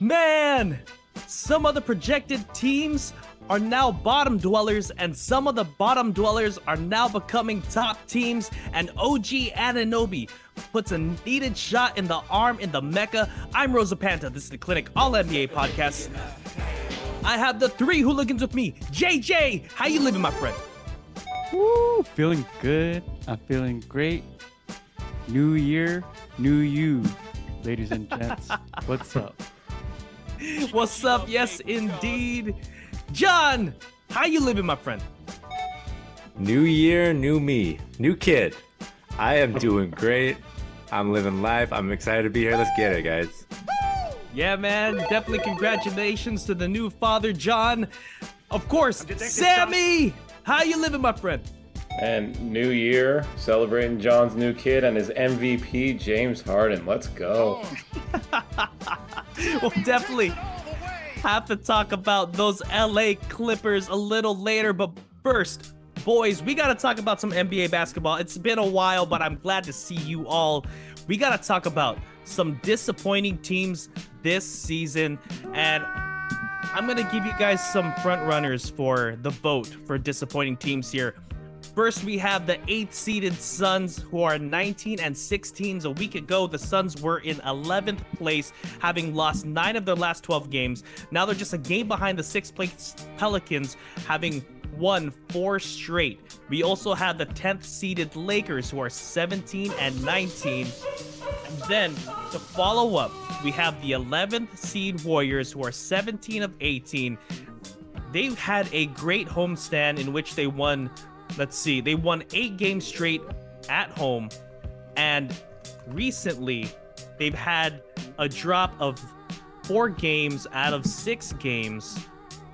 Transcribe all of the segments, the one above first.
Man, some of the projected teams are now bottom dwellers, and some of the bottom dwellers are now becoming top teams. And OG Anunoby puts a needed shot in the arm in the Mecca. I'm Rosa Panta. This is the Clinic All NBA podcast. I have the three hooligans with me. JJ, how you living, my friend? Woo, feeling good. I'm feeling great. New year, new you, ladies and gents. What's up? What's up? Yes, indeed. John, how you living, my friend? New year, new me, new kid. I am doing great. I'm living life. I'm excited to be here. Let's get it, guys. Yeah, man. Definitely congratulations to the new father, John. Of course, Sammy. How you living, my friend? And New Year, celebrating John's new kid and his MVP, James Harden. Let's go. we'll definitely have to talk about those LA Clippers a little later, but first, boys, we got to talk about some NBA basketball. It's been a while, but I'm glad to see you all. We got to talk about some disappointing teams this season, and I'm going to give you guys some front runners for the vote for disappointing teams here. First, we have the eighth seeded Suns, who are 19 and 16. A week ago, the Suns were in 11th place, having lost nine of their last 12 games. Now they're just a game behind the sixth place Pelicans, having won four straight. We also have the 10th seeded Lakers, who are 17 and 19. And then to follow up, we have the 11th seed Warriors, who are 17 of 18. They've had a great homestand in which they won let's see, they won eight games straight at home, and recently they've had a drop of four games out of six games.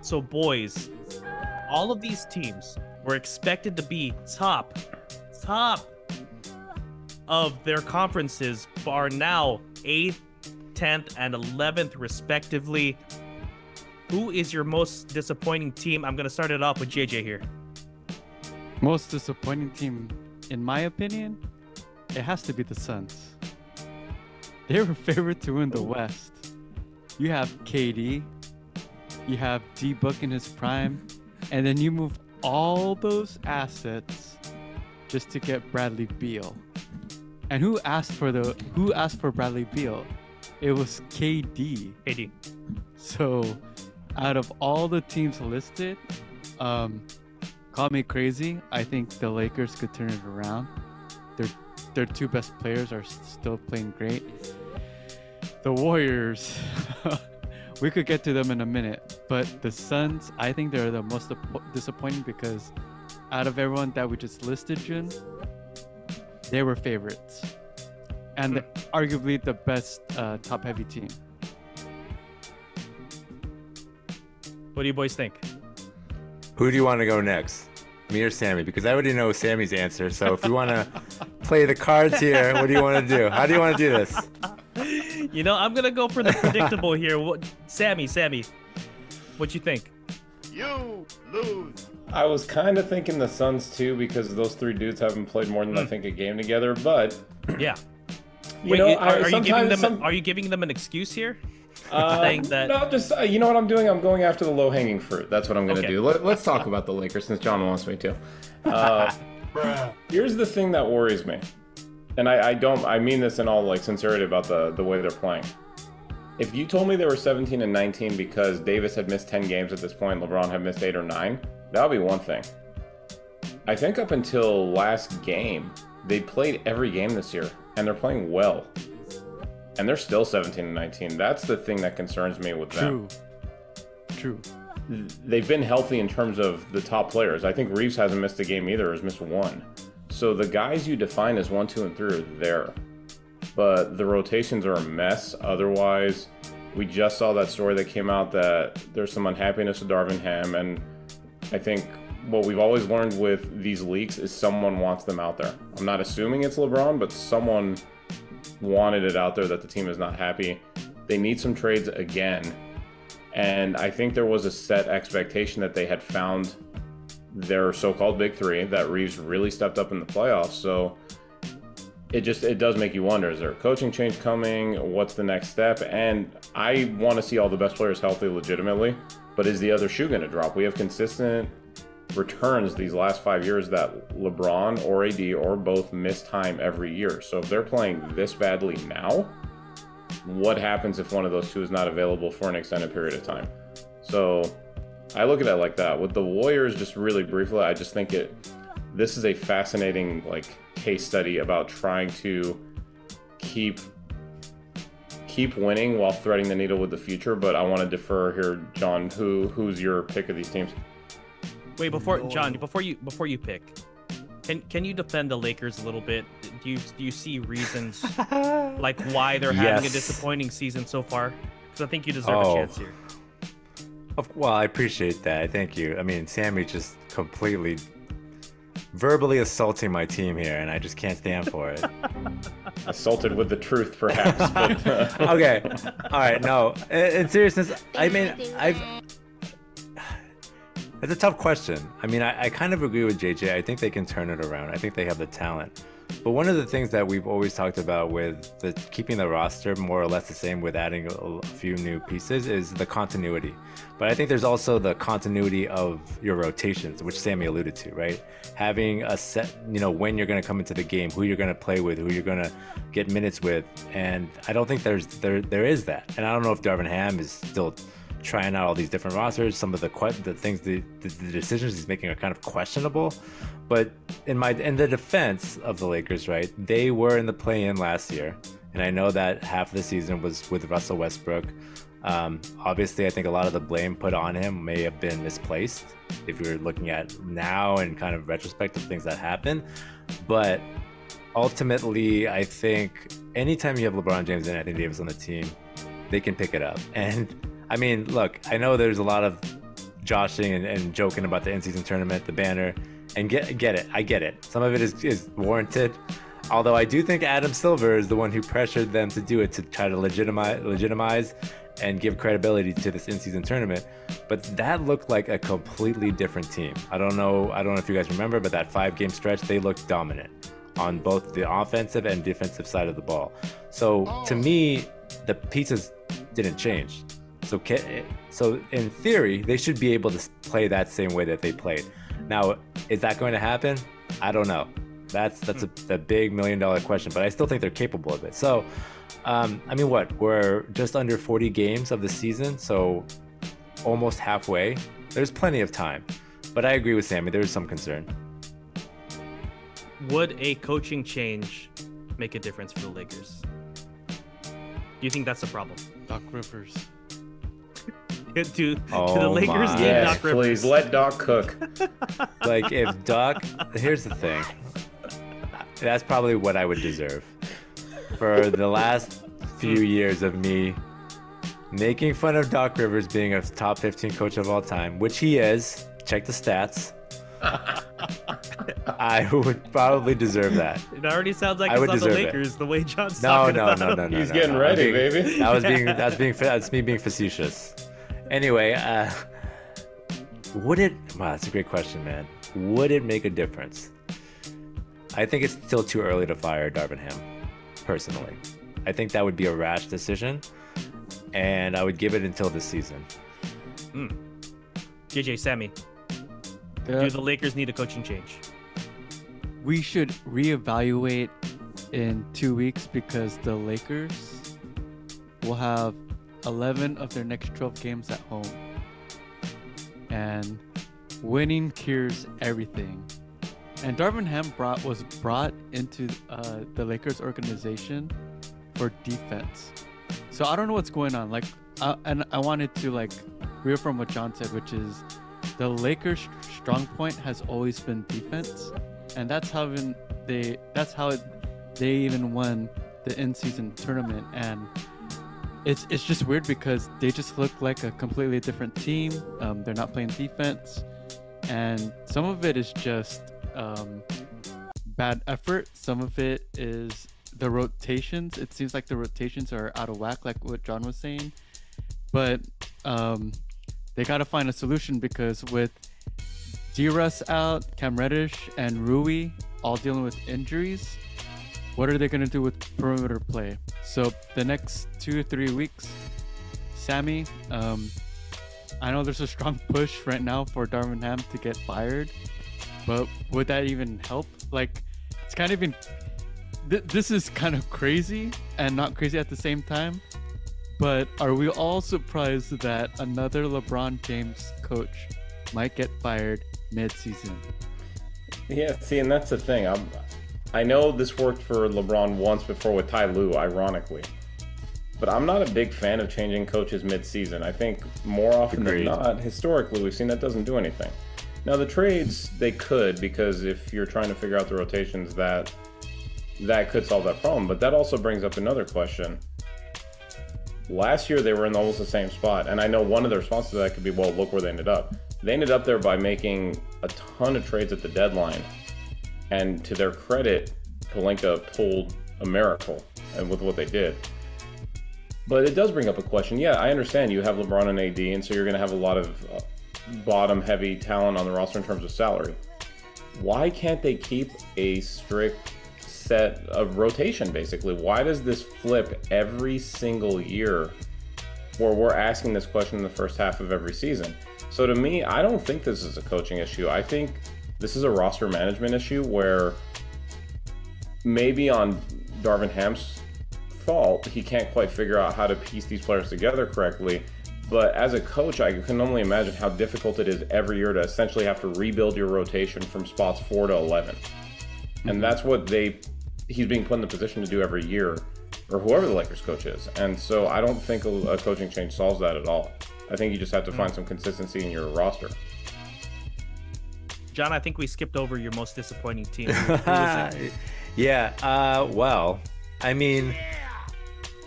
So, boys, all of these teams were expected to be top, top of their conferences, but are now 8th, 10th, and 11th, respectively. Who is your most disappointing team? I'm going to start it off with JJ here. Most disappointing team, in my opinion, it has to be the Suns. They were favored to win the West. You have KD, you have D Book in his prime, and then you move all those assets just to get Bradley Beal. And who asked for the who asked for Bradley Beal? It was KD. KD. So, out of all the teams listed, um, Call me crazy. I think the Lakers could turn it around. Their their two best players are still playing great. The Warriors, we could get to them in a minute, but the Suns, I think they're the most disappointing because out of everyone that we just listed, Jun, they were favorites and hmm. arguably the best uh, top-heavy team. What do you boys think? Who do you want to go next? Me or Sammy? Because I already know Sammy's answer. So if you want to play the cards here, what do you want to do? How do you want to do this? You know, I'm gonna go for the predictable here. What, Sammy, Sammy, what you think? You lose. I was kind of thinking the Suns too because those three dudes haven't played more than mm. I hmm. think a game together. But yeah, you Wait, know, are, are you giving them? Some... Are you giving them an excuse here? Uh, saying that. No, just uh, you know what I'm doing. I'm going after the low hanging fruit. That's what I'm going to okay. do. Let, us talk about the Lakers since John wants me to. Uh, here's the thing that worries me, and I, I don't. I mean this in all like sincerity about the the way they're playing. If you told me they were 17 and 19 because Davis had missed 10 games at this point, LeBron had missed eight or nine, that would be one thing. I think up until last game, they played every game this year, and they're playing well and they're still 17 and 19. That's the thing that concerns me with them. True. True. They've been healthy in terms of the top players. I think Reaves hasn't missed a game either, has missed one. So the guys you define as one, two, and three are there. But the rotations are a mess. Otherwise, we just saw that story that came out that there's some unhappiness with Darvin Ham. And I think what we've always learned with these leaks is someone wants them out there. I'm not assuming it's LeBron, but someone wanted it out there that the team is not happy. They need some trades again. And I think there was a set expectation that they had found their so called big three, that Reaves really stepped up in the playoffs. So it just it does make you wonder: is there a coaching change coming? What's the next step? And I want to see all the best players healthy, legitimately. But is the other shoe going to drop? We have consistent returns these last five years that LeBron or AD or both miss time every year. So if they're playing this badly now, what happens if one of those two is not available for an extended period of time? So I look at it like that. With the Warriors, just really briefly, I just think it this is a fascinating like case study about trying to keep keep winning while threading the needle with the future. But I want to defer here, John. Who who's your pick of these teams? Wait, before John, before you before you pick, can can you defend the Lakers a little bit? Do you do you see reasons like why they're having a disappointing season so far? Because I think you deserve Oh. a chance here. Of- Well, I appreciate that. Thank you. I mean, Sammy just completely verbally assaulting my team here, and I just can't stand for it. Assaulted with the truth, perhaps. But, uh, okay. All right. No. In, in seriousness, I mean, I've. It's a tough question. I mean, I, I kind of agree with JJ. I think they can turn it around. I think they have the talent. But one of the things that we've always talked about with the keeping the roster more or less the same with adding a, a few new pieces is the continuity. But I think there's also the continuity of your rotations, which Sammy alluded to, right? Having a set, you know, when you're going to come into the game, who you're going to play with, who you're going to get minutes with, and I don't think there's there there is that. And I don't know if Darvin Ham is still trying out all these different rosters. Some of the que- the things, the, the, the decisions he's making are kind of questionable. But in my in the defense of the Lakers, right, they were in the play-in last year, and I know that half of the season was with Russell Westbrook. Um, obviously, I think a lot of the blame put on him may have been misplaced if you're looking at now and kind of retrospective things that happened. But ultimately, I think anytime you have LeBron James and Anthony Davis on the team, they can pick it up. And I mean, look, I know there's a lot of joshing and, and joking about the in-season tournament, the banner, and get get it. I get it. Some of it is, is warranted. Although I do think Adam Silver is the one who pressured them to do it to try to legitimize legitimize and give credibility to this in-season tournament. But that looked like a completely different team. I don't know. I don't know if you guys remember, but that five-game stretch, they looked dominant on both the offensive and defensive side of the ball. So to me, the pieces didn't change. So, so in theory, they should be able to play that same way that they played. Now, is that going to happen? I don't know. That's that's a, the big million dollar question, but I still think they're capable of it. So, um, I mean, what we're just under 40 games of the season, so almost halfway. There's plenty of time, but I agree with Sammy. There is some concern. Would a coaching change make a difference for the Lakers? Do you think that's a problem? Doc Rivers. Do, do the Oh Lakers my. need yes, Doc Rivers? please let Doc cook. like if Doc, here's the thing. That's probably what I would deserve for the last few years of me making fun of Doc Rivers being a top 15 coach of all time, which he is. Check the stats. I would probably deserve that. It already sounds like I it's would on the deserve it. Lakers the way John's No, talking no, about no, no, them. no. He's no, getting no. ready, being- baby. That was being that's being that's me being facetious. Anyway, uh, would it? Wow, that's a great question, man. Would it make a difference? I think it's still too early to fire Darvin Ham, personally. I think that would be a rash decision, and I would give it until this season. JJ Sammy, do the Lakers need a coaching change? we should reevaluate in two weeks because the Lakers will have 11 of their next 12 games at home. And winning cures everything. And Darvin Ham brought, was brought into uh, the Lakers organization for defense. So I don't know what's going on. Like, and I wanted to like reaffirm what John said, which is the Lakers' strong point has always been defense and that's how they that's how they even won the in-season tournament and it's it's just weird because they just look like a completely different team. Um, they're not playing defense. And some of it is just um, bad effort. Some of it is the rotations. It seems like the rotations are out of whack like what john was saying. But um, they got to find a solution because with D Russ out, Cam Reddish and Rui all dealing with injuries. What are they going to do with perimeter play? So the next two or three weeks, Sammy, um, I know there's a strong push right now for Darvin Ham to get fired, but would that even help? Like, it's kind of even. Th- this is kind of crazy and not crazy at the same time. But are we all surprised that another LeBron James coach might get fired mid-season? Yeah, see, and that's the thing. I'm, I know this worked for LeBron once before with Ty Lue, ironically. But I'm not a big fan of changing coaches mid-season. I think more often Agreed. than not, historically, we've seen that doesn't do anything. Now the trades they could because if you're trying to figure out the rotations, that that could solve that problem. But that also brings up another question. Last year they were in almost the same spot, and I know one of the responses to that could be, "Well, look where they ended up." They ended up there by making a ton of trades at the deadline, and to their credit, Pelinka pulled a miracle, and with what they did. But it does bring up a question. Yeah, I understand you have LeBron and AD, and so you're going to have a lot of uh, bottom-heavy talent on the roster in terms of salary. Why can't they keep a strict set of rotation? Basically, why does this flip every single year? Where we're asking this question in the first half of every season. So to me, I don't think this is a coaching issue. I think this is a roster management issue where maybe on Darvin Ham's fault, he can't quite figure out how to piece these players together correctly. But as a coach, I can only imagine how difficult it is every year to essentially have to rebuild your rotation from spots four to 11. And that's what they he's being put in the position to do every year, or whoever the Lakers coach is. And so I don't think a, a coaching change solves that at all. I think you just have to find mm. some consistency in your roster. John, I think we skipped over your most disappointing team. Who was it? yeah. Uh, well, I mean,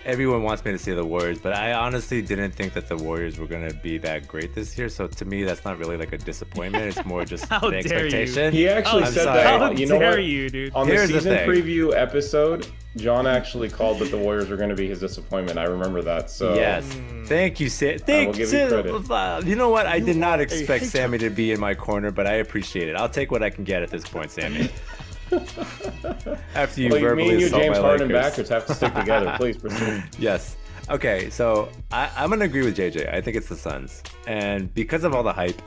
everyone wants me to say the Warriors, but I honestly didn't think that the Warriors were going to be that great this year. So to me, that's not really like a disappointment. It's more just How the dare you. expectation. He actually I'm said sorry. How that. You know dare what? you, dude? On the Here's the season thing. preview episode, John actually called that the Warriors were going to be his disappointment. I remember that. So Yes. Thank you, Sam. Thank give you you. credit. Uh, You know what? I did not expect Sammy to be in my corner, but I appreciate it. I'll take what I can get at this point, Sammy. After you Well, verbally me and you, James my Harden Lakers. backers, have to stick together. Please proceed. Yes. Okay, so I, I'm gonna agree with JJ. I think it's the Suns, and because of all the hype,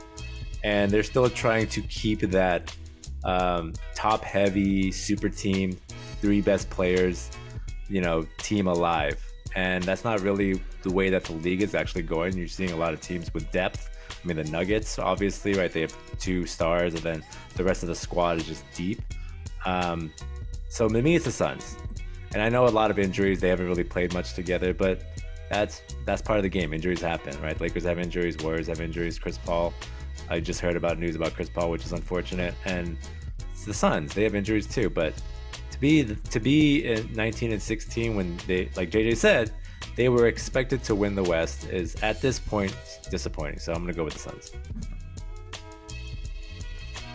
and they're still trying to keep that um, top-heavy super team, three best players, you know, team alive, and that's not really the way that the league is actually going. You're seeing a lot of teams with depth. I mean, the Nuggets, obviously, right? They have two stars, and then the rest of the squad is just deep. Um, so to me, it's the Suns and I know a lot of injuries. They haven't really played much together, but that's that's part of the game. Injuries happen, right? Lakers have injuries, Warriors have injuries. Chris Paul, I just heard about news about Chris Paul, which is unfortunate, and the Suns. They have injuries too, but be to be in 19 and 16 when they, like JJ said, they were expected to win the West is at this point disappointing. So I'm gonna go with the Suns.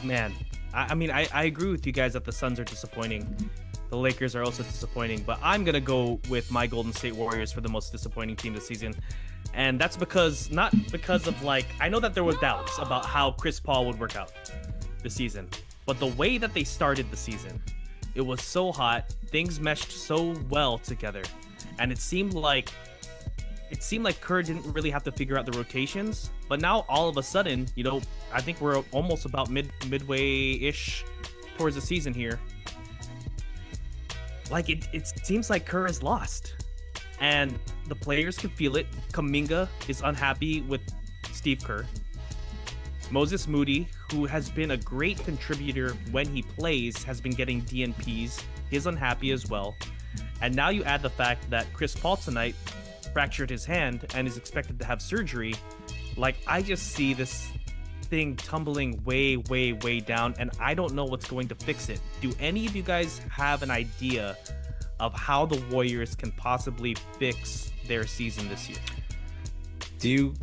Man, I, I mean, I, I agree with you guys that the Suns are disappointing. The Lakers are also disappointing, but I'm gonna go with my Golden State Warriors for the most disappointing team this season, and that's because not because of like I know that there was doubts about how Chris Paul would work out this season, but the way that they started the season, it was so hot, things meshed so well together, and it seemed like it seemed like Kerr didn't really have to figure out the rotations, but now all of a sudden, you know, I think we're almost about mid midway ish towards the season here. Like it, it seems like Kerr is lost, and the players can feel it. Kuminga is unhappy with Steve Kerr. Moses Moody, who has been a great contributor when he plays, has been getting DNPs. He's unhappy as well. And now you add the fact that Chris Paul tonight fractured his hand and is expected to have surgery. Like, I just see this thing tumbling way, way, way down, and I don't know what's going to fix it. Do any of you guys have an idea of how the Warriors can possibly fix their season this year? Do you?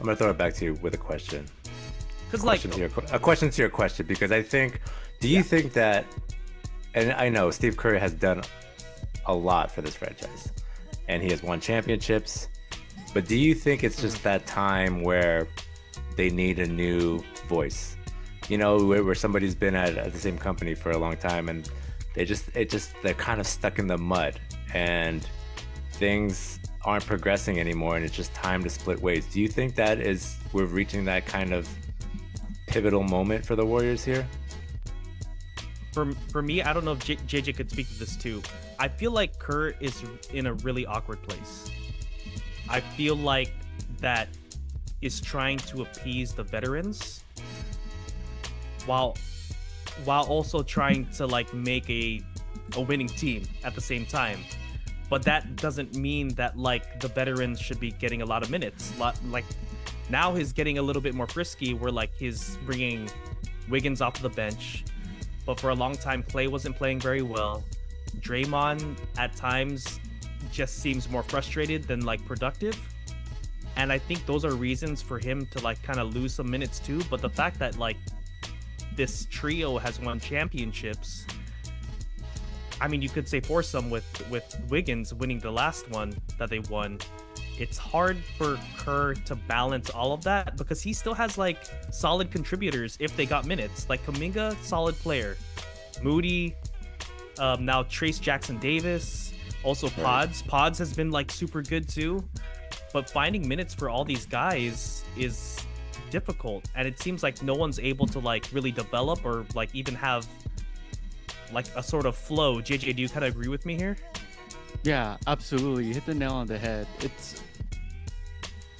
I'm gonna throw it back to you with a question. Because, like, question your, a question to your question because I think, do you think that, and I know Steve Curry has done a lot for this franchise, and he has won championships, but do you think it's just that time where they need a new voice? You know, where, where somebody's been at, at the same company for a long time and they just it just they're kind of stuck in the mud and things aren't progressing anymore and it's just time to split ways. Do you think that is we're reaching that kind of pivotal moment for the Warriors here? For, for me, I don't know if J- JJ could speak to this too. I feel like Kerr is in a really awkward place. I feel like that is trying to appease the veterans while while also trying to like make a a winning team at the same time. But that doesn't mean that like the veterans should be getting a lot of minutes. Like now he's getting a little bit more frisky where like he's bringing Wiggins off the bench. But for a long time Klay wasn't playing very well. Draymond at times just seems more frustrated than like productive. And I think those are reasons for him to like kind of lose some minutes too. But the fact that like this trio has won championships, I mean, you could say foursome with with Wiggins winning the last one that they won. It's hard for Kerr to balance all of that because he still has like solid contributors if they got minutes. Like Kuminga, solid player. Moody, um, now Trayce Jackson Davis, also Pods. Pods has been like super good too. But finding minutes for all these guys is difficult and it seems like no one's able to like really develop or like even have like a sort of flow. Jj do you kind of agree with me here? Yeah absolutely. You hit the nail on the head. It's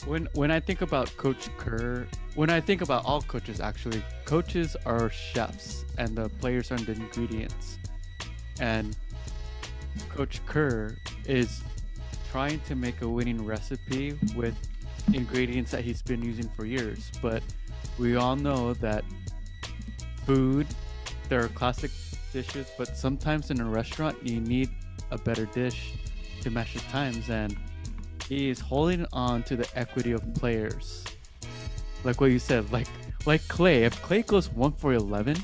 when when i think about coach kerr when i think about all coaches actually coaches are chefs and the players are the ingredients and coach kerr is trying to make a winning recipe with ingredients that he's been using for years. But we all know that food, there are classic dishes, but sometimes in a restaurant you need a better dish to match the times. And is holding on to the equity of players. Like what you said, like like Klay. If Klay goes one for eleven,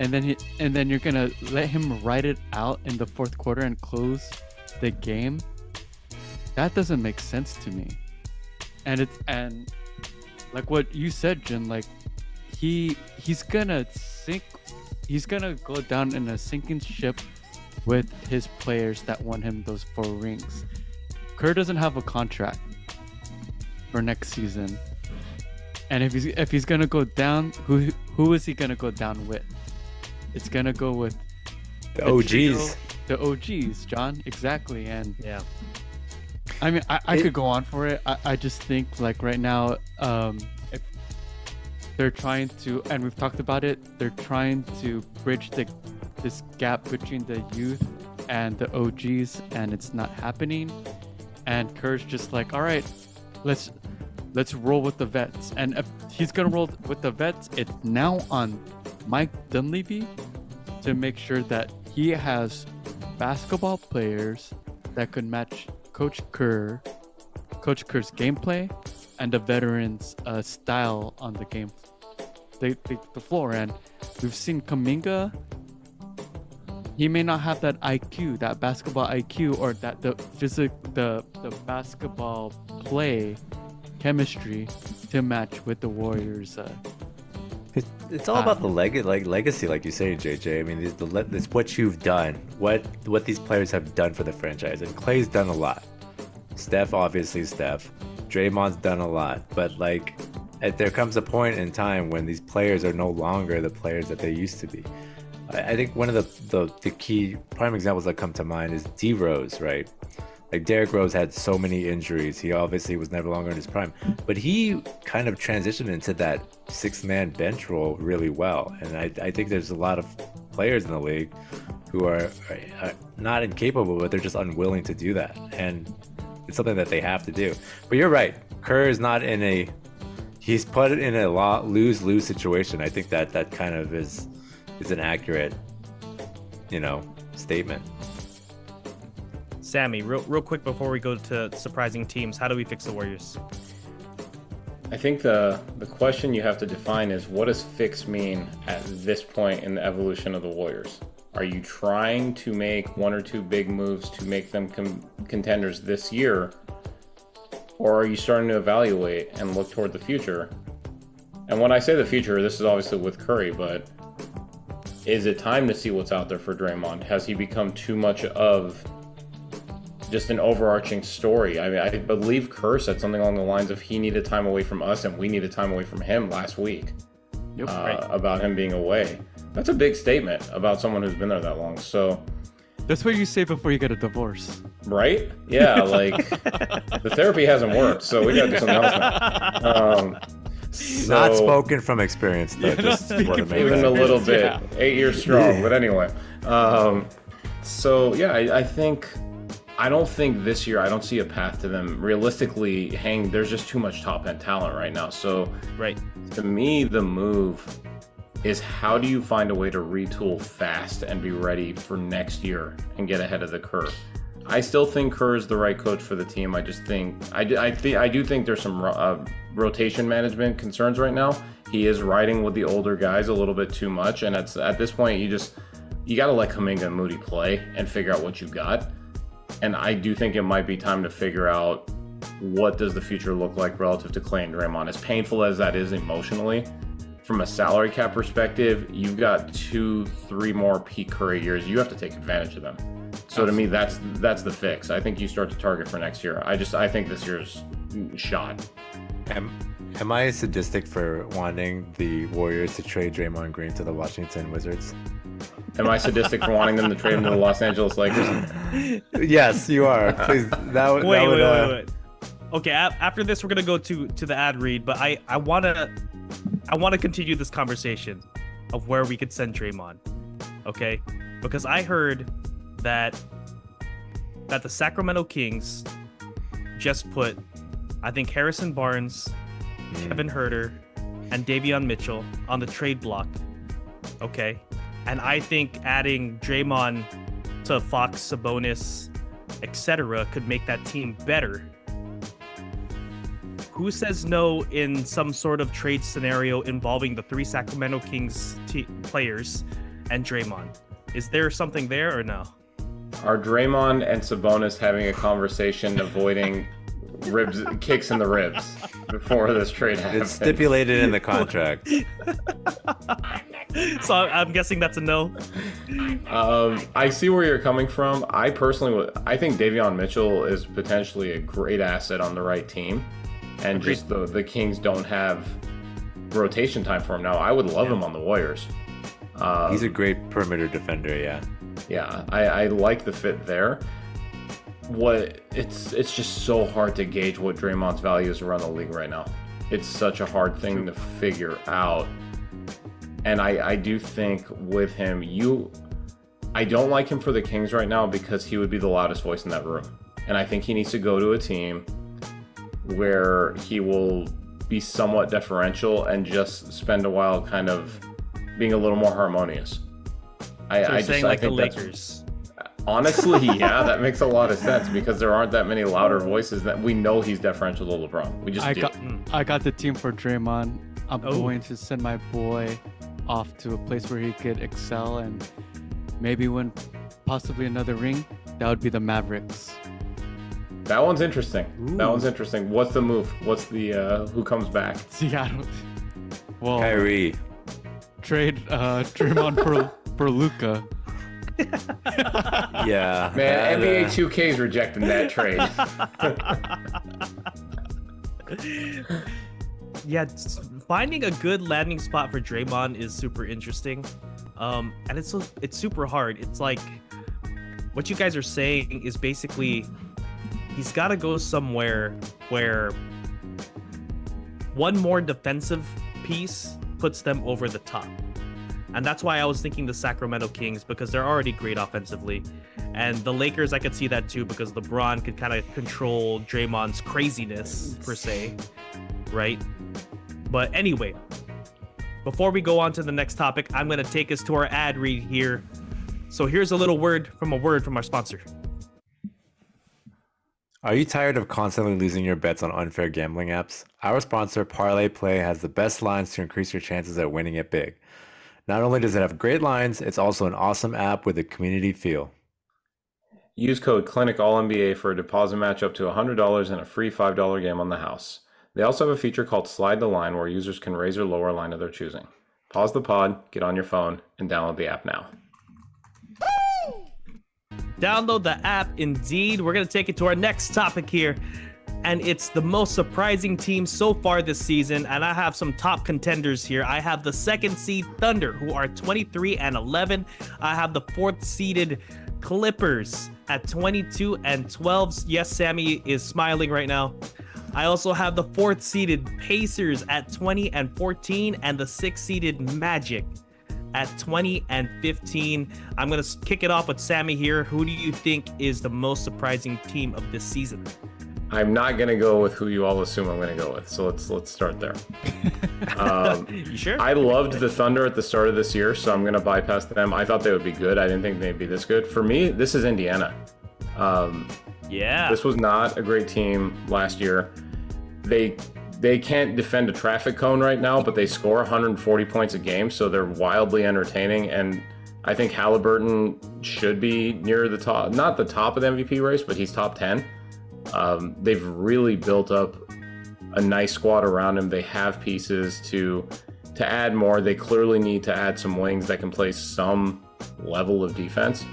and then he, and then you're gonna let him ride it out in the fourth quarter and close the game, that doesn't make sense to me. And it's and like what you said, Jin, like he he's gonna sink he's gonna go down in a sinking ship with his players that won him those four rings. Kerr doesn't have a contract for next season. And if he's if he's gonna go down, who who is he gonna go down with? It's gonna go with the OGs. Trio, the OGs, John. Exactly. And yeah. I mean, I, I it, could go on for it. I, I just think like right now, um, if they're trying to, and we've talked about it, they're trying to bridge the this gap between the youth and the OGs, and it's not happening. And Kerr's just like, all right, let's let's roll with the vets. And if he's gonna roll with the vets, it's now on Mike Dunleavy to make sure that he has basketball players that could match Coach Kerr, Coach Kerr's gameplay, and the veterans' uh, style on the game, the, the, the floor. And we've seen Kuminga. He may not have that IQ, that basketball IQ, or that the physic, the the basketball play chemistry to match with the Warriors' uh, it's, it's all about the leg like legacy, like you say, JJ. I mean, it's, the, it's what you've done, what what these players have done for the franchise, and Klay's done a lot. Steph, obviously, Steph. Draymond's done a lot, but like, at, there comes a point in time when these players are no longer the players that they used to be. I, think one of the, the the key prime examples that come to mind is D Rose, right? Like Derrick Rose had so many injuries. He obviously was never longer in his prime, but he kind of transitioned into that six man bench role really well. And I, I think there's a lot of players in the league who are, are not incapable, but they're just unwilling to do that. And it's something that they have to do. But you're right. Kerr is not in a he's put in a lose lose situation. I think that that kind of is is an accurate, you know, statement. Sammy, real, real quick before we go to surprising teams, how do we fix the Warriors? I think the the question you have to define is what does fix mean at this point in the evolution of the Warriors? Are you trying to make one or two big moves to make them com- contenders this year? Or are you starting to evaluate and look toward the future? And when I say the future, this is obviously with Curry, but is it time to see what's out there for Draymond? Has he become too much of just an overarching story? I mean, I believe Kerr said something along the lines of he needed time away from us and we needed time away from him last week Yep. uh, Right. about him being away. That's a big statement about someone who's been there that long. So, That's what you say before you get a divorce. right? Yeah, like the therapy hasn't worked, so we got to do something else now. Um, Not spoken from experience, though. Just speaking what it from even a little bit. Yeah. Eight years strong, Yeah. but anyway. Um, so yeah, I, I think I don't think this year I don't see a path to them realistically. Hang, there's just too much top end talent right now. So Right. to me, the move is how do you find a way to retool fast and be ready for next year and get ahead of the curve. I still think Kerr is the right coach for the team. I just think I, I think I do think there's some uh, rotation management concerns right now. He is riding with the older guys a little bit too much, and at at this point, you just you got to let Kuminga and Moody play and figure out what you got. And I do think it might be time to figure out what does the future look like relative to Klay and Draymond. As painful as that is emotionally, from a salary cap perspective, you've got two, three more peak Curry years. You have to take advantage of them. So to me, that's that's the fix. I think you start to target for next year. I just I think this year's shot. Am, am I sadistic for wanting the Warriors to trade Draymond Green to the Washington Wizards? Am I sadistic for wanting them to trade him to the Los Angeles Lakers? yes, you are. Please, that. Wait, that wait, would, wait, uh, wait. Okay, after this, we're gonna go to to the ad read, but I I wanna I wanna continue this conversation of where we could send Draymond. Okay, because I heard that that the Sacramento Kings just put I think Harrison Barnes, Mm. Kevin Huerter, and Davion Mitchell on the trade block. Okay, and I think adding Draymond to Fox, Sabonis, etc., could make that team better. Who says no in some sort of trade scenario involving the three Sacramento Kings te- players and Draymond? Is there something there or no? Are Draymond and Sabonis having a conversation avoiding ribs kicks in the ribs before this trade happens? It's stipulated in the contract. So I'm guessing that's a no. Um, I see where you're coming from. I personally, would, I think Davion Mitchell is potentially a great asset on the right team, and Agreed. just the the Kings don't have rotation time for him now. I would love him on the Warriors. Um, He's a great perimeter defender. Yeah. Yeah, I, I like the fit there. What it's it's just so hard to gauge what Draymond's value is around the league right now. It's such a hard thing to figure out. And I, I do think with him, you I don't like him for the Kings right now because he would be the loudest voice in that room. And I think he needs to go to a team where he will be somewhat deferential and just spend a while kind of being a little more harmonious. I, So I you're just saying I like the think Lakers. Honestly, yeah, that makes a lot of sense because there aren't that many louder voices that we know he's deferential to LeBron. We just I do. got I got the team for Draymond. I'm Oh. going to send my boy off to a place where he could excel and maybe win possibly another ring. That would be the Mavericks. that one's interesting. That one's interesting. What's the move? What's the uh, who comes back? Seattle. Well, Kyrie. trade uh, Draymond for for Luka. Yeah. Man, that, NBA uh, 2K is rejecting that trade. yeah, finding a good landing spot for Draymond is super interesting. Um, and it's it's super hard. It's like what you guys are saying is basically he's got to go somewhere where one more defensive piece puts them over the top. And that's why I was thinking the Sacramento Kings because they're already great offensively. And the Lakers, I could see that too because LeBron could kind of control Draymond's craziness, per se. Right? But anyway, before we go on to the next topic, I'm going to take us to our ad read here. So here's a little word from a word from our sponsor. Are you tired of constantly losing your bets on unfair gambling apps? Our sponsor, Parlay Play, has the best lines to increase your chances at winning it big. Not only does it have great lines, it's also an awesome app with a community feel. Use code CLINICALLNBA for a deposit match up to $100 and a free $5 game on the house. They also have a feature called Slide the Line where users can raise or lower a line of their choosing. pause the pod, get on your phone, and download the app now. Download the app indeed. We're going to take it to our next topic here. And it's the most surprising team so far this season. And I have some top contenders here. I have the second seed Thunder, who are 23 and 11. I have the fourth seeded Clippers at 22 and 12. Yes, Sammy is smiling right now. I also have the fourth seeded Pacers at 20 and 14, and the sixth seeded Magic at 20 and 15. I'm going to kick it off with Sammy here. Who do you think is the most surprising team of this season? I'm not gonna go with who you all assume I'm gonna go with. So let's let's start there. Um, you sure? I loved the Thunder at the start of this year, so I'm gonna bypass them. I thought they would be good. I didn't think they'd be this good. For me, this is Indiana. Um, yeah. This was not a great team last year. They they can't defend a traffic cone right now, but they score 140 points a game, so they're wildly entertaining. And I think Halliburton should be near the top, not the top of the MVP race, but he's top 10. Um, they've really built up a nice squad around him. They have pieces to to add more. They clearly need to add some wings that can play some level of defense.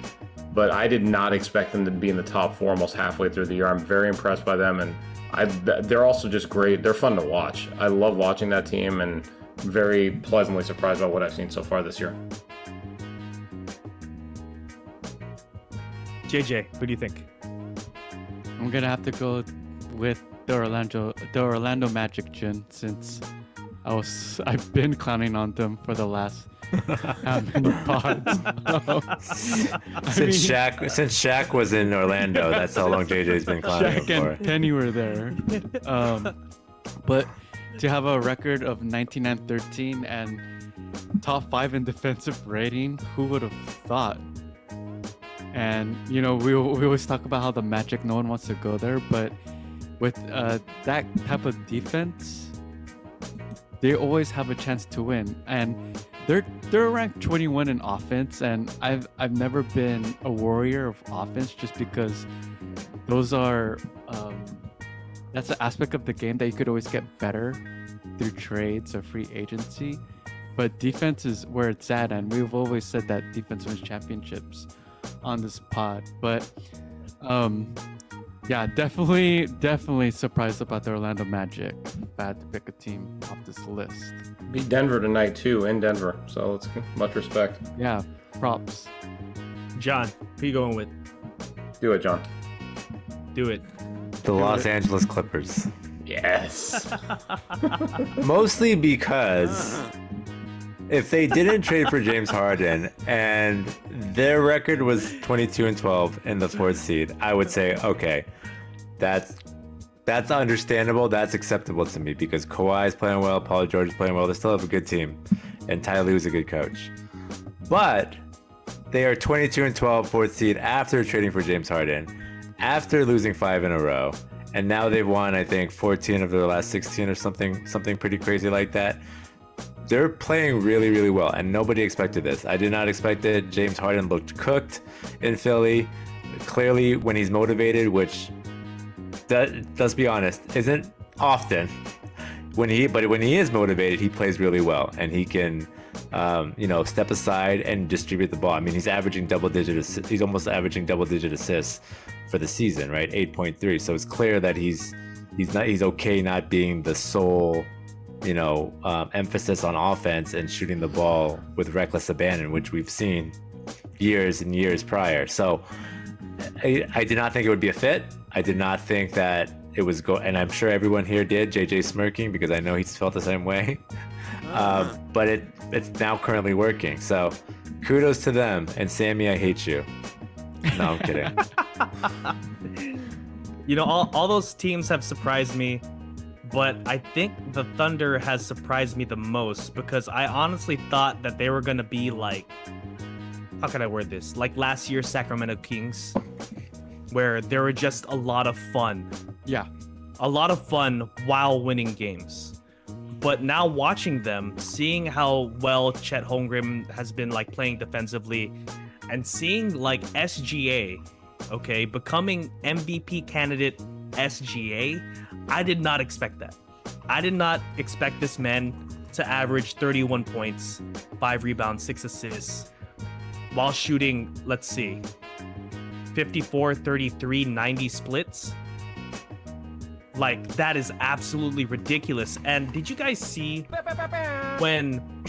But I did not expect them to be in the top four almost halfway through the year. I'm very impressed by them, and I, they're also just great. They're fun to watch. I love watching that team, and very pleasantly surprised by what I've seen so far this year. JJ, who do you think? I'm gonna have to go with the Orlando the Orlando Magic Jin since I was I've been clowning on them for the last how many pods. since mean, Shaq since Shaq was in Orlando, that's how long JJ's been clowning Shaq for. and Penny were there. Um, but to have a record of 19 and 13 and top five in defensive rating, who would have thought? And you know, we we always talk about how the Magic no one wants to go there, but with uh, that type of defense, they always have a chance to win. And they're they're ranked 21 in offense, and I've I've never been a warrior of offense just because those are um, that's an aspect of the game that you could always get better through trades or free agency. But defense is where it's at, and we've always said that defense wins championships on this pod. But um, yeah, definitely, definitely surprised about the Orlando Magic. Bad to pick a team off this list. Beat Denver tonight too in Denver, so let's much respect. Yeah, props. John, who you going with? Do it, John. Do it. The Do Los it. Angeles Clippers. Yes. Mostly because if they didn't trade for James Harden and their record was 22 and 12 in the fourth seed, I would say, okay, that's that's understandable. That's acceptable to me because Kawhi is playing well, Paul George is playing well. They still have a good team, and Ty Lue is a good coach. But they are 22 and 12 fourth seed after trading for James Harden, after losing five in a row, and now they've won I think 14 of their last 16 or something, something pretty crazy like that they're playing really, really well, and nobody expected this. I did not expect it. James Harden looked cooked in Philly. Clearly, when he's motivated, which that, let's be honest, isn't often. When he, but when he is motivated, he plays really well, and he can, um, you know, step aside and distribute the ball. I mean, he's averaging double digit. Assi- he's almost averaging double digit assists for the season, right? Eight point three. So it's clear that he's he's not he's okay not being the sole you know, um, emphasis on offense and shooting the ball with reckless abandon, which we've seen years and years prior. So I, I did not think it would be a fit. I did not think that it was go, and I'm sure everyone here did. JJ smirking because I know he's felt the same way. Um, but it it's now currently working. So kudos to them. And Sammy, I hate you. No, I'm kidding. You know, all, all those teams have surprised me, but I think the Thunder has surprised me the most because I honestly thought that they were going to be like, how can I word this? Like last year's Sacramento Kings, where they were just a lot of fun. Yeah. A lot of fun while winning games. But now watching them, seeing how well Chet Holmgren has been like playing defensively, and seeing like SGA, okay, becoming MVP candidate SGA, I did not expect that. I did not expect this man to average 31 points, 5 rebounds, 6 assists, while shooting, let's see, 54, 33, 90 splits. Like, that is absolutely ridiculous. And did you guys see when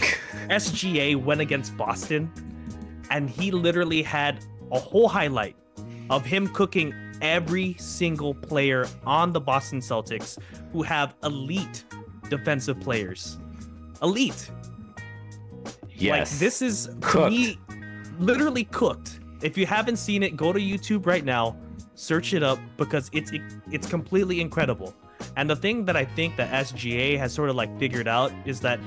SGA went against Boston and he literally had a whole highlight of him cooking every single player on the Boston Celtics who have elite defensive players? Elite. Yes. Like this is Cooked. me literally cooked. If you haven't seen it, go to YouTube right now, search it up because it's it, it's completely incredible. And the thing that I think that SGA has sort of like figured out is that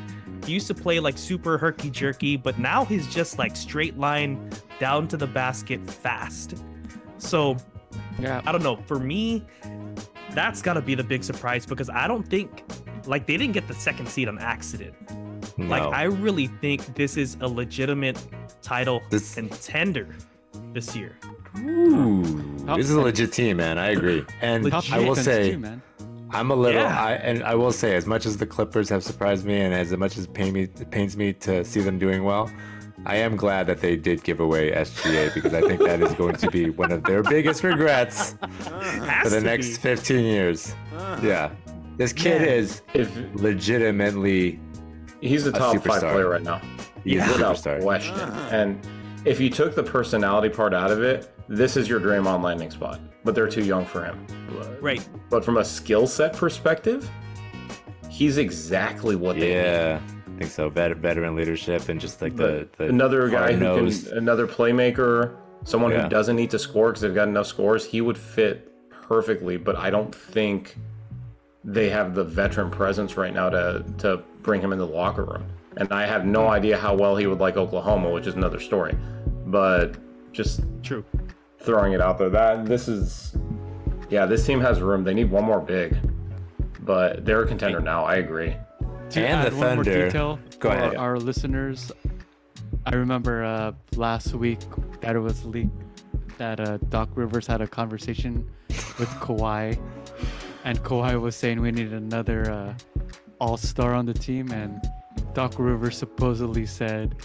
he used to play like super herky jerky, but now he's just like straight line down to the basket fast. So Yeah. I don't know. For me, that's got to be the big surprise because I don't think like they didn't get the second seed on accident. no. Like I really think this is a legitimate title This- contender this year. Ooh, Top this is a legit team, man. I agree. And Top I will say, too, man. I'm a little, Yeah. I, and I will say, as much as the Clippers have surprised me, and as much as it, pain me, it pains me to see them doing well, I am glad that they did give away SGA because I think that is going to be one of their biggest regrets Has for the next be. 15 years. Ah. Yeah, this kid Man. is If legitimately he's the A top five player right now, he's a without superstar. question. Ah. And if you took the personality part out of it, this is your Draymond landing spot. But they're too young for him. right. But from a skill set perspective, he's exactly what they need. Yeah, I think so. Vet- veteran leadership and just like the, the another guy who can, another playmaker, someone Yeah. who doesn't need to score because they've got enough scores. He would fit perfectly, but I don't think they have the veteran presence right now to to bring him in the locker room. And I have no idea how well he would like Oklahoma, which is another story. But just True. throwing it out there, that this is, yeah, this team has room. They need one more big, but they're a contender now. I agree. To And add the one more Thunder- detail Go for ahead. our listeners, I remember uh, last week that it was leaked that uh, Doc Rivers had a conversation with Kawhi, and Kawhi was saying we need another uh, All Star on the team, and Doc Rivers supposedly said,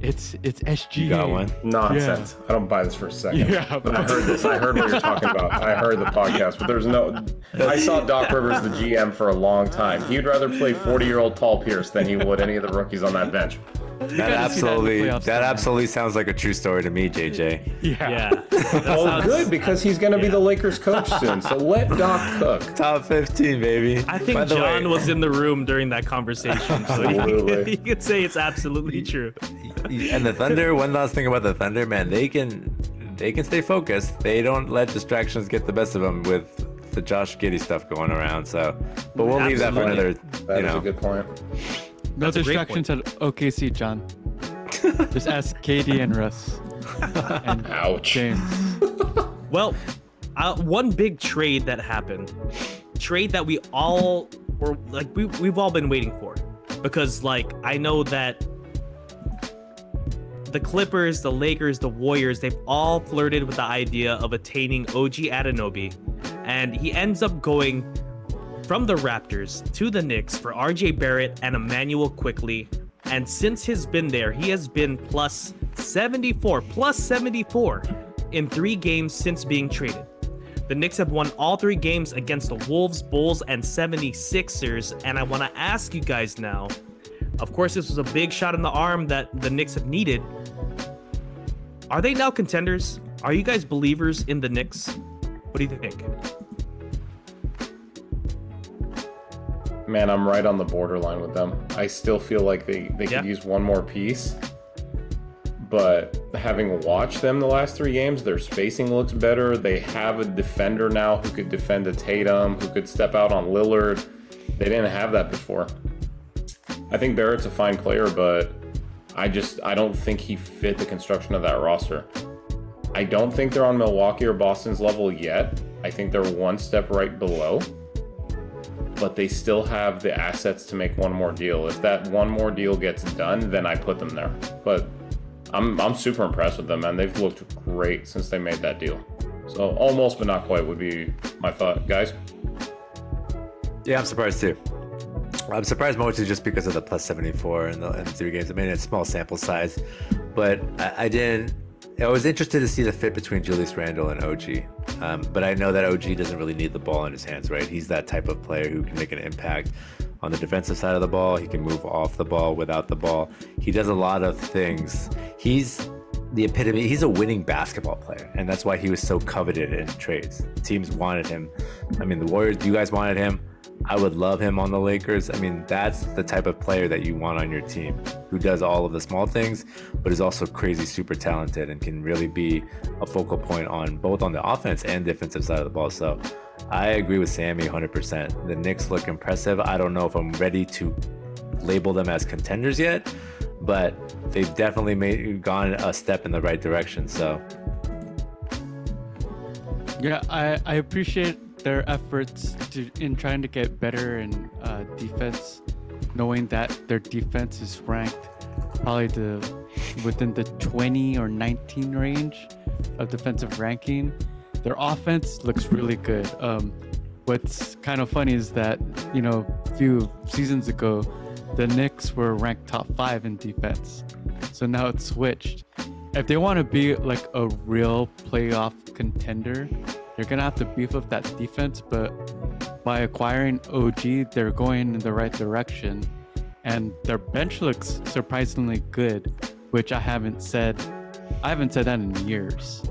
"It's it's SG. You got one. Nonsense. I don't buy this for a second. Yeah, But I heard this. I heard what you're talking about. I heard the podcast, but there's no. I saw Doc Rivers, the GM, for a long time. He'd rather play 40 year old Paul Pierce than he would any of the rookies on that bench. That gotta that absolutely—that sometime. absolutely sounds like a true story to me, JJ. Yeah. Yeah. That Well, sounds- good because he's going to be the Lakers coach soon. So let Doc cook. Top 15, baby. I think By John way, was in the room during that conversation, so he, Absolutely. could say it's absolutely true. and the Thunder. One last thing about the Thunder, man, they can they can stay focused. They don't let distractions get the best of them with the Josh Giddey stuff going around. So, but we'll leave that for another. That you is know, a good point. No That's a great distractions at OKC, John. Just ask Katie and Russ and Ouch. James. Well, uh, one big trade that happened, trade that we all were like we we've all been waiting for, because like I know that the Clippers, the Lakers, the Warriors, they've all flirted with the idea of attaining OG Anunoby, and he ends up going from the Raptors to the Knicks for RJ Barrett and Immanuel Quickley. And since he's been there, he has been plus 74, plus 74 in three games since being traded. The Knicks have won all three games against the Wolves, Bulls, and 76ers. And I want to ask you guys now of course, this was a big shot in the arm that the Knicks have needed. Are they now contenders? Are you guys believers in the Knicks? What do you think? Man, I'm right on the borderline with them. I still feel like they, they Yeah. could use one more piece. But having watched them the last three games, their spacing looks better. They have a defender now who could defend a Tatum, who could step out on Lillard. They didn't have that before. I think Barrett's a fine player, but I just I don't think he fit the construction of that roster. I don't think they're on Milwaukee or Boston's level yet. I think they're one step right below but they still have the assets to make one more deal. If that one more deal gets done, then I put them there. But I'm I'm super impressed with them, and They've looked great since they made that deal. So almost but not quite would be my thought, guys. yeah, I'm surprised too. I'm surprised mostly just because of the plus 74 in the, the three games. I mean, it's small sample size, but I, I didn't. I was interested to see the fit between Julius Randle and OG, um, but I know that OG doesn't really need the ball in his hands, right? He's that type of player who can make an impact on the defensive side of the ball. He can move off the ball without the ball. He does a lot of things. He's the epitome. He's a winning basketball player, and that's why he was so coveted in trades. Teams wanted him. I mean, the Warriors. You guys wanted him. I would love him on the Lakers. I mean, that's the type of player that you want on your team who does all of the small things, but is also crazy super talented and can really be a focal point on both on the offense and defensive side of the ball. So I agree with Sammy 100%. The Knicks look impressive. I don't know if I'm ready to label them as contenders yet, but they've definitely made gone a step in the right direction. So yeah, I, I appreciate their efforts to in trying to get better in uh, defense, knowing that their defense is ranked probably the within the 20 or 19 range of defensive ranking. Their offense looks really good. Um, what's kind of funny is that you know a few seasons ago, the Knicks were ranked top five in defense, so now it's switched. If they want to be like a real playoff contender, they're gonna have to beef up that defense, but by acquiring OG, they're going in the right direction. And their bench looks surprisingly good, which I haven't said I haven't said that in years.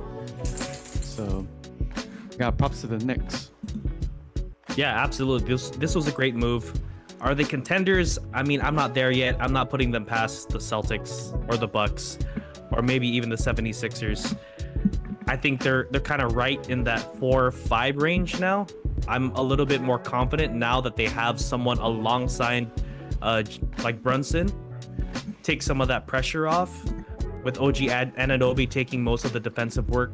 So yeah, props to the Knicks. Yeah, absolutely. This this was a great move. Are they contenders? I mean, I'm not there yet. I'm not putting them past the Celtics or the Bucks or maybe even the 76ers. I think they're they're kind of right in that four or five range now. I'm a little bit more confident now that they have someone alongside, uh, like Brunson, take some of that pressure off. With OG Ad- Anunoby taking most of the defensive work,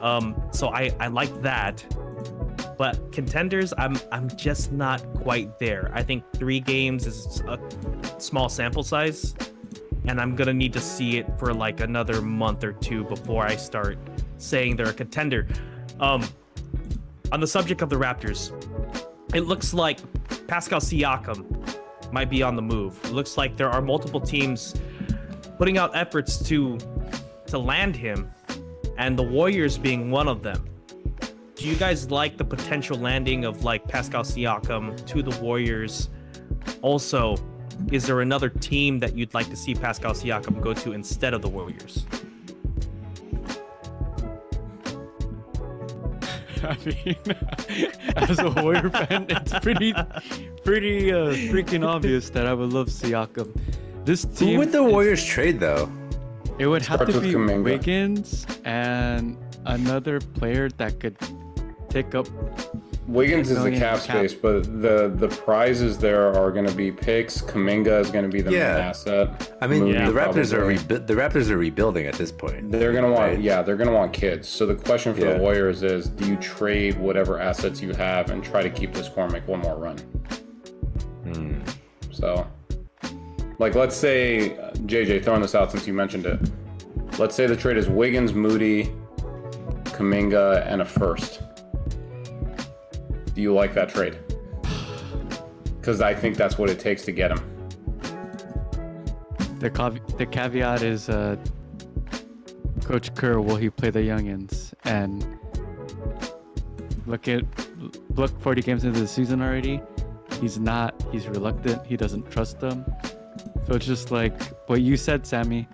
um, so I I like that. But contenders, I'm I'm just not quite there. I think three games is a small sample size, and I'm gonna need to see it for like another month or two before I start saying they're a contender. Um, on the subject of the Raptors, it looks like Pascal Siakam might be on the move. It looks like there are multiple teams putting out efforts to to land him, and the Warriors being one of them. Do you guys like the potential landing of like Pascal Siakam to the Warriors? Also, is there another team that you'd like to see Pascal Siakam go to instead of the Warriors? I mean, as a Warrior fan, it's pretty, pretty uh, freaking obvious that I would love Siakam. This team. who would the is- Warriors trade though? It would have Starts to with be Kuminga. Wiggins and another player that could take up. Wiggins is the Million cap cap. space, but the the prizes there are going to be picks. Kuminga is going to be the Yeah. main asset. I mean, Moody the Raptors are rebu- the Raptors are rebuilding at this point. They're gonna want, Right. yeah, they're gonna want kids. So the question for Yeah. the Warriors is: Do you trade whatever assets you have and try to keep this core and make one more run? Hmm. So, like, let's say uh, JJ throwing this out since you mentioned it. Let's say the trade is Wiggins, Moody, Kuminga, and a first. Do you like that trade? Because I think that's what it takes to get him. The cav- the caveat is, uh, Coach Kerr will he play the youngins and look at look 40 games into the season already. He's not. He's reluctant. He doesn't trust them. So it's just like what you said, Sammy,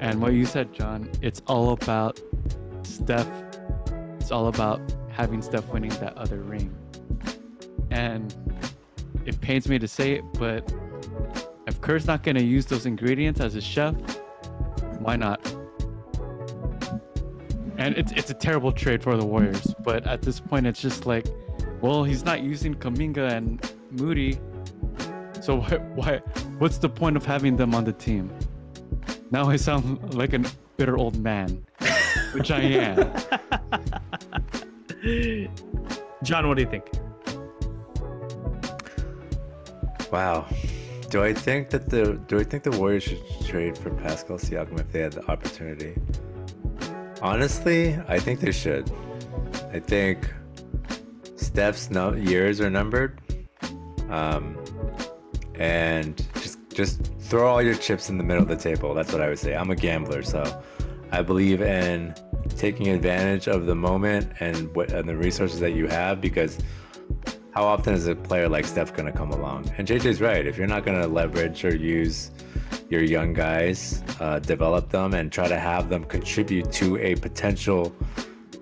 and what you said, John. It's all about Steph. It's all about having Steph winning that other ring. And it pains me to say it, but if Kerr's not going to use those ingredients as a chef, why not? And it's it's a terrible trade for the Warriors, but at this point it's just like, well, he's not using Kuminga and Moody, so why, why what's the point of having them on the team? Now I sound like a bitter old man, which I am. John, what do you think? Wow. Do I think that the do I think the Warriors should trade for Pascal Siakam if they had the opportunity? Honestly, I think they should. I think Steph's no- years are numbered. Um, and just just throw all your chips in the middle of the table. That's what I would say. I'm a gambler, so I believe in taking advantage of the moment and what and the resources that you have because how often is a player like Steph going to come along? And JJ's right. If you're not going to leverage or use your young guys, uh, develop them, and try to have them contribute to a potential,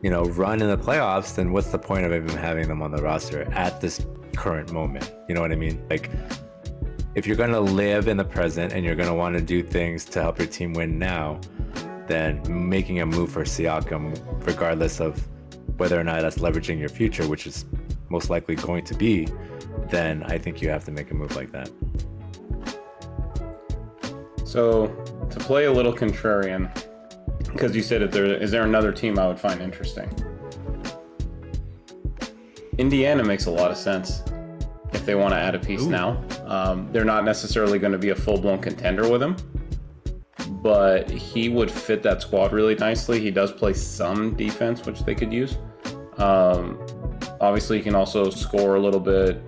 you know, run in the playoffs, then what's the point of even having them on the roster at this current moment? You know what I mean? Like, if you're going to live in the present and you're going to want to do things to help your team win now, then making a move for Siakam, regardless of whether or not that's leveraging your future, which is most likely going to be, then I think you have to make a move like that. So, to play a little contrarian, because you said if there is there another team I would find interesting. Indiana makes a lot of sense if they want to add a piece Ooh. now. Um, they're not necessarily going to be a full blown contender with him, but he would fit that squad really nicely. He does play some defense, which they could use. Um, obviously, he can also score a little bit,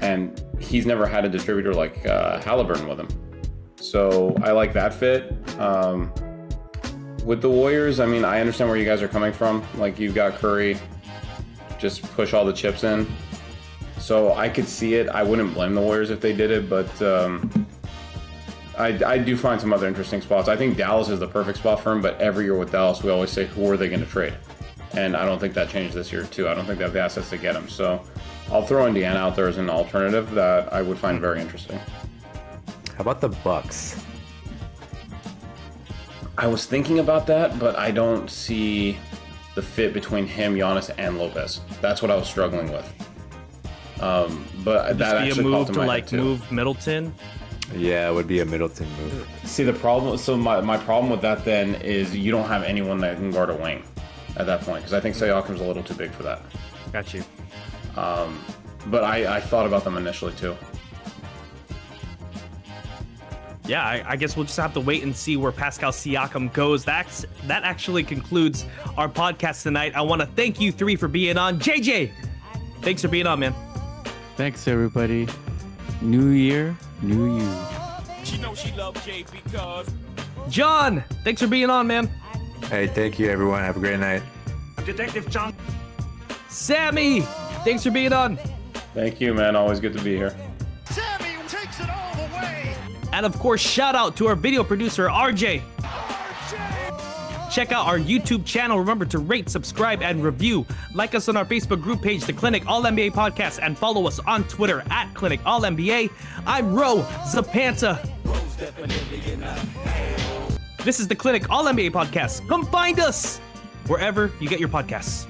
and he's never had a distributor like uh, Halliburton with him. So I like that fit. Um, with the Warriors, I mean, I understand where you guys are coming from. Like, you've got Curry, just push all the chips in. So I could see it. I wouldn't blame the Warriors if they did it, but um, I, I do find some other interesting spots. I think Dallas is the perfect spot for him, but every year with Dallas, we always say, who are they going to trade? And I don't think that changed this year, too. I don't think they have the assets to get him. So I'll throw Indiana out there as an alternative that I would find very interesting. How about the Bucks? I was thinking about that, but I don't see the fit between him, Giannis, and Lopez. That's what I was struggling with. Um, but Just that be a actually move popped to like move Middleton. Yeah, it would be a Middleton move. See the problem. So my, my problem with that then is you don't have anyone that can guard a wing at that point because I think Siakam's a little too big for that. Got you. Um, but I, I thought about them initially too. Yeah, I, I guess we'll just have to wait and see where Pascal Siakam goes. That's that actually concludes our podcast tonight. I want to thank you three for being on. JJ, thanks for being on, man. Thanks, everybody. New year, new you. She know she love Jay because John, thanks for being on, man. Hey, thank you, everyone. Have a great night. Detective John. Sammy, thanks for being on. Thank you, man. Always good to be here. Sammy takes it all the way. And of course, shout out to our video producer, RJ. Check out our YouTube channel. Remember to rate, subscribe, and review. Like us on our Facebook group page, The Clinic All NBA Podcast, and follow us on Twitter at Clinic All NBA. I'm Ro Zapanta. This is The Clinic All NBA Podcast. Come find us wherever you get your podcasts.